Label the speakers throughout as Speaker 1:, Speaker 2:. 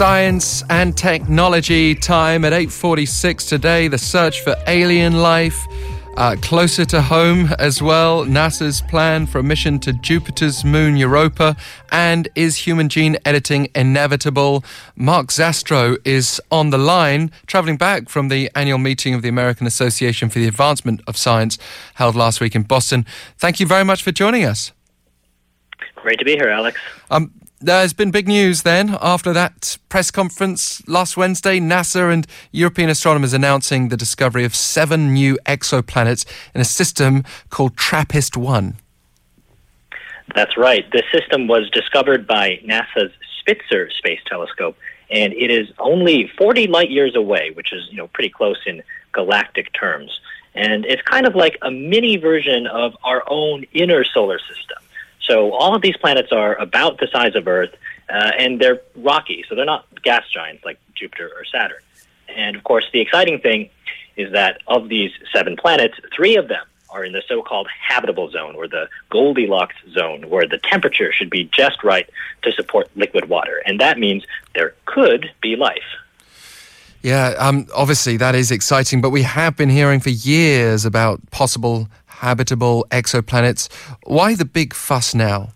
Speaker 1: science and technology time at 8:46 today. The search for alien life. Uh, closer to home as well, NASA's plan for a mission to Jupiter's moon Europa. And is human gene editing inevitable? Mark Zastrow is on the line, traveling back from the annual meeting of the American Association for the Advancement of Science held last week in Boston. Thank you very much for joining us.
Speaker 2: Great to be here, Alex.
Speaker 1: Um, there's been big news then after that press conference last Wednesday. NASA and European astronomers announcing the discovery of seven new exoplanets in a system called TRAPPIST 1.
Speaker 2: That's right. The system was discovered by NASA's Spitzer Space Telescope, and it is only 40 light years away, which is you know pretty close in galactic terms. And it's kind of like a mini version of our own inner solar system. So all of these planets are about the size of Earth, uh, and they're rocky, so they're not gas giants like Jupiter or Saturn. And of course, the exciting thing is that of these seven planets, three of them are in the so-called habitable zone, or the Goldilocks zone, where the temperature should be just right to support liquid water, and that means there could be life.
Speaker 1: Yeah, um, obviously that is exciting, but we have been hearing for years about possible habitable exoplanets. Why the big fuss now?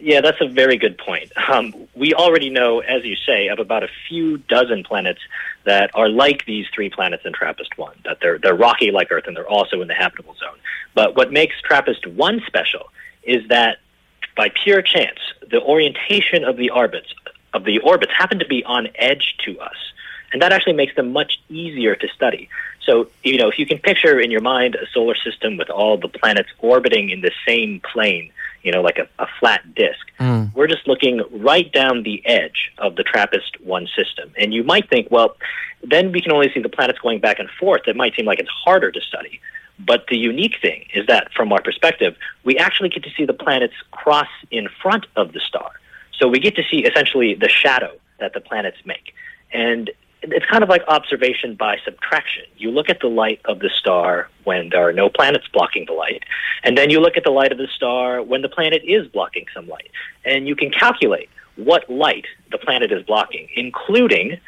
Speaker 2: Yeah, that's a very good point. Um, we already know, as you say, of about a few dozen planets that are like these three planets in TRAPPIST 1, that they're, they're rocky like Earth and they're also in the habitable zone. But what makes TRAPPIST 1 special is that by pure chance, the orientation of the orbits of the orbits happen to be on edge to us. And that actually makes them much easier to study. So, you know, if you can picture in your mind a solar system with all the planets orbiting in the same plane, you know, like a, a flat disk, mm. we're just looking right down the edge of the TRAPPIST 1 system. And you might think, well, then we can only see the planets going back and forth. It might seem like it's harder to study. But the unique thing is that, from our perspective, we actually get to see the planets cross in front of the star. So we get to see essentially the shadow that the planets make. And it's kind of like observation by subtraction. You look at the light of the star when there are no planets blocking the light, and then you look at the light of the star when the planet is blocking some light. And you can calculate what light the planet is blocking, including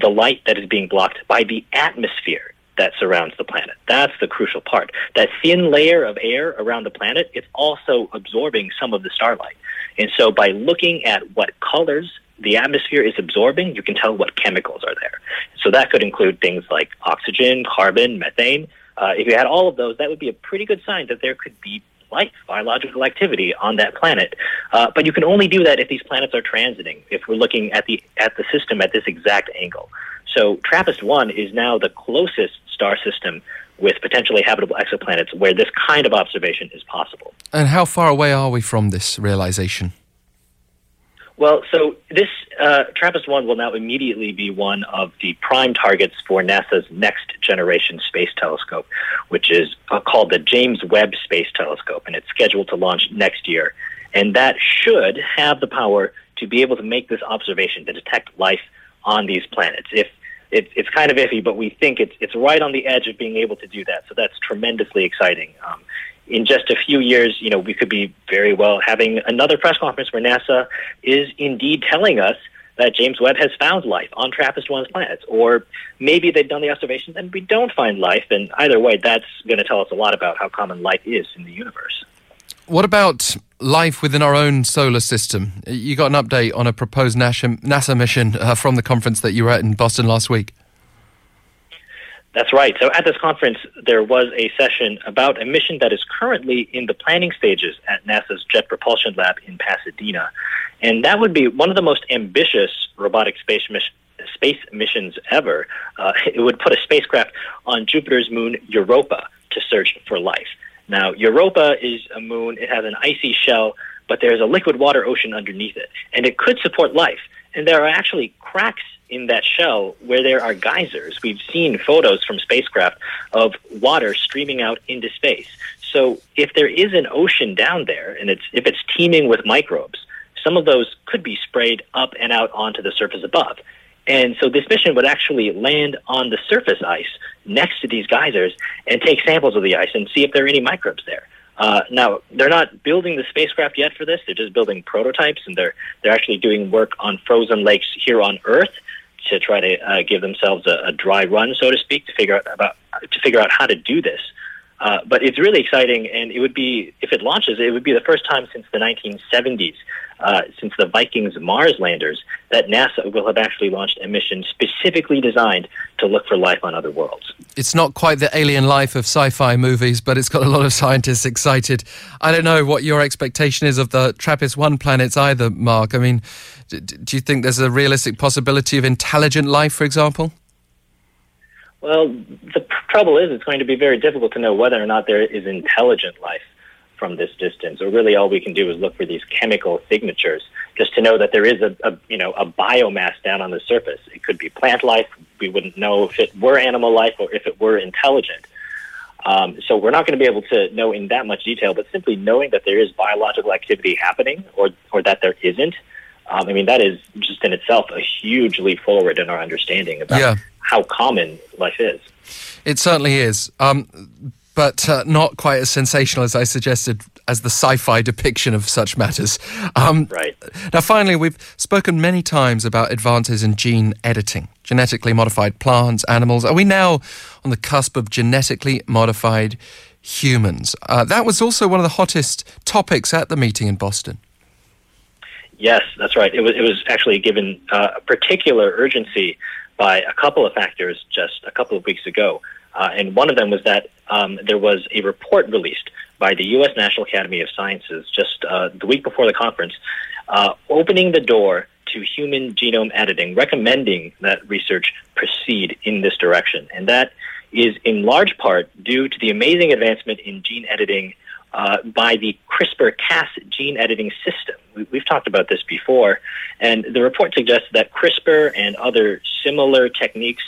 Speaker 2: the light that is being blocked by the atmosphere that surrounds the planet. That's the crucial part. That thin layer of air around the planet, it's also absorbing some of the starlight. And so by looking at what colors the atmosphere is absorbing, you can tell what chemicals are there. So that could include things like oxygen, carbon, methane. Uh, if you had all of those, that would be a pretty good sign that there could be life, biological activity on that planet. Uh, but you can only do that if these planets are transiting. If we're looking at the at the system at this exact angle. So TRAPPIST one is now the closest star system with potentially habitable exoplanets where this kind of observation is possible.
Speaker 1: And how far away are we from this realization?
Speaker 2: Well, so this uh, TRAPPIST-1 will now immediately be one of the prime targets for NASA's next generation space telescope, which is uh, called the James Webb Space Telescope, and it's scheduled to launch next year. And that should have the power to be able to make this observation to detect life on these planets. If it, it's kind of iffy, but we think it's it's right on the edge of being able to do that. So that's tremendously exciting. Um, in just a few years, you know, we could be very well having another press conference where NASA is indeed telling us that James Webb has found life on TRAPPIST-1's planets, or maybe they've done the observations and we don't find life. And either way, that's going to tell us a lot about how common life is in the universe.
Speaker 1: What about life within our own solar system? You got an update on a proposed NASA mission uh, from the conference that you were at in Boston last week.
Speaker 2: That's right. So at this conference, there was a session about a mission that is currently in the planning stages at NASA's Jet Propulsion Lab in Pasadena. And that would be one of the most ambitious robotic space, space missions ever. Uh, it would put a spacecraft on Jupiter's moon Europa to search for life. Now, Europa is a moon, it has an icy shell, but there's a liquid water ocean underneath it. And it could support life. And there are actually cracks in that shell where there are geysers. We've seen photos from spacecraft of water streaming out into space. So if there is an ocean down there and it's if it's teeming with microbes, some of those could be sprayed up and out onto the surface above. And so this mission would actually land on the surface ice next to these geysers and take samples of the ice and see if there are any microbes there. Uh, now they're not building the spacecraft yet for this; they're just building prototypes, and they're they're actually doing work on frozen lakes here on Earth to try to uh, give themselves a, a, dry run, so to speak, to figure out about to figure out how to do this. Uh, but it's really exciting, and it would be if it launches, it would be the first time since the 1970s, uh, since the Vikings Mars landers, that NASA will have actually launched a mission specifically designed to look for life on other worlds.
Speaker 1: It's not quite the alien life of sci-fi movies, but it's got a lot of scientists excited. I don't know what your expectation is of the TRAPPIST-1 planets either, Mark. I mean, do you think there's a realistic possibility of intelligent life, for example?
Speaker 2: Well, the trouble is, it's going to be very difficult to know whether or not there is intelligent life from this distance. Or really, all we can do is look for these chemical signatures, just to know that there is a, a you know a biomass down on the surface. It could be plant life. We wouldn't know if it were animal life or if it were intelligent. Um, so we're not going to be able to know in that much detail, but simply knowing that there is biological activity happening or or that there isn't. Um, I mean, that is just in itself a huge leap forward in our understanding about yeah how common life is.
Speaker 1: It certainly is. Um, but uh, not quite as sensational as I suggested as the sci-fi depiction of such matters.
Speaker 2: Um, right.
Speaker 1: Now, finally, we've spoken many times about advances in gene editing, genetically modified plants, animals. Are we now on the cusp of genetically modified humans? Uh, that was also one of the hottest topics at the meeting in Boston.
Speaker 2: Yes, that's right. It was. It was actually given uh, particular urgency by a couple of factors just a couple of weeks ago. Uh, and one of them was that um, there was a report released by the U.S. National Academy of Sciences just uh, the week before the conference, uh, opening the door to human genome editing, recommending that research proceed in this direction. And that is in large part due to the amazing advancement in gene editing uh, by the CRISPR Cas gene editing system. We, have talked about this before, and the report suggests that CRISPR and other similar techniques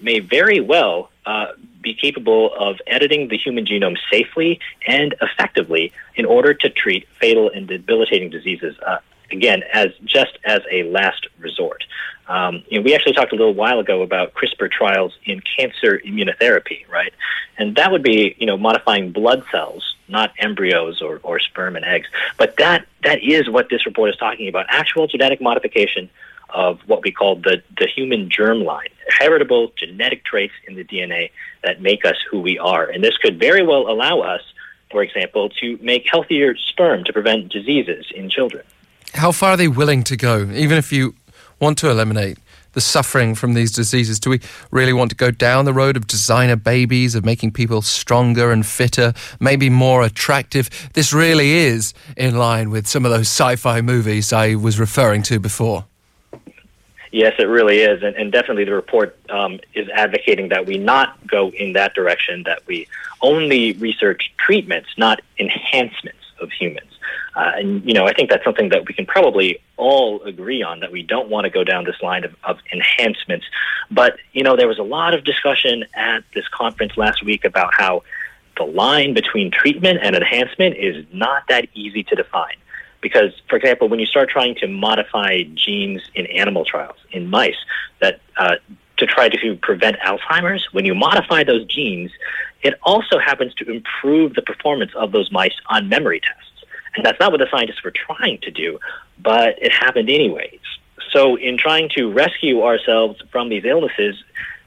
Speaker 2: may very well uh, be capable of editing the human genome safely and effectively in order to treat fatal and debilitating diseases. Uh, again, as just as a last resort. Um, you know, we actually talked a little while ago about CRISPR trials in cancer immunotherapy, right? And that would be, you know, modifying blood cells not embryos or, or sperm and eggs. But that that is what this report is talking about: actual genetic modification of what we call the the human germline, heritable genetic traits in the DNA that make us who we are. And this could very well allow us, for example, to make healthier sperm to prevent diseases in children.
Speaker 1: How far are they willing to go, even if you want to eliminate the suffering from these diseases? Do we really want to go down the road of designer babies, of making people stronger and fitter, maybe more attractive? This really is in line with some of those sci fi movies I was referring to before.
Speaker 2: Yes, it really is. And, and definitely the report um, is advocating that we not go in that direction, that we only research treatments, not enhancements of humans. Uh, and, you know, I think that's something that we can probably all agree on that we don't want to go down this line of, of enhancements. But, you know, there was a lot of discussion at this conference last week about how the line between treatment and enhancement is not that easy to define. Because, for example, when you start trying to modify genes in animal trials, in mice, that uh, to try to prevent Alzheimer's, when you modify those genes, it also happens to improve the performance of those mice on memory tests. And that's not what the scientists were trying to do, but it happened anyways. So, in trying to rescue ourselves from these illnesses,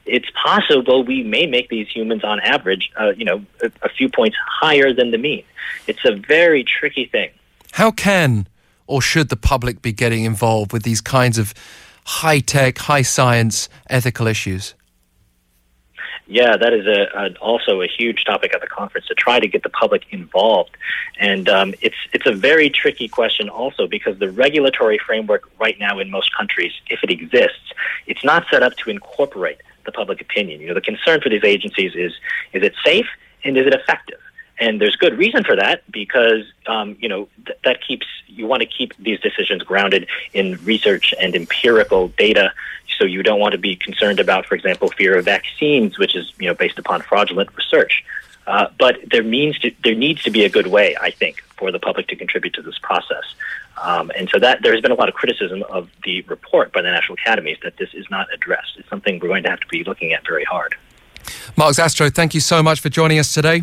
Speaker 2: it's possible we may make these humans, on average, uh, you know, a, a few points higher than the mean. It's a very tricky thing.
Speaker 1: How can or should the public be getting involved with these kinds of high tech, high science ethical issues?
Speaker 2: Yeah, that is a, a, also a huge topic at the conference to try to get the public involved, and um, it's it's a very tricky question also because the regulatory framework right now in most countries, if it exists, it's not set up to incorporate the public opinion. You know, the concern for these agencies is is it safe and is it effective? And there's good reason for that because um, you know th- that keeps you want to keep these decisions grounded in research and empirical data. So you don't want to be concerned about, for example, fear of vaccines, which is you know based upon fraudulent research. Uh, but there means to, there needs to be a good way, I think, for the public to contribute to this process. Um, and so that there has been a lot of criticism of the report by the national academies that this is not addressed. It's something we're going to have to be looking at very hard.
Speaker 1: Mark Zastrow, thank you so much for joining us today.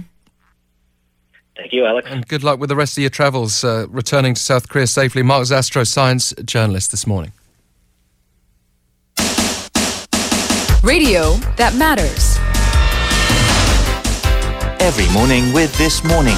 Speaker 2: Thank you, Alex.
Speaker 1: And good luck with the rest of your travels, uh, returning to South Korea safely. Mark Zastrow, science journalist this morning.
Speaker 3: Radio that matters.
Speaker 4: Every morning with This Morning.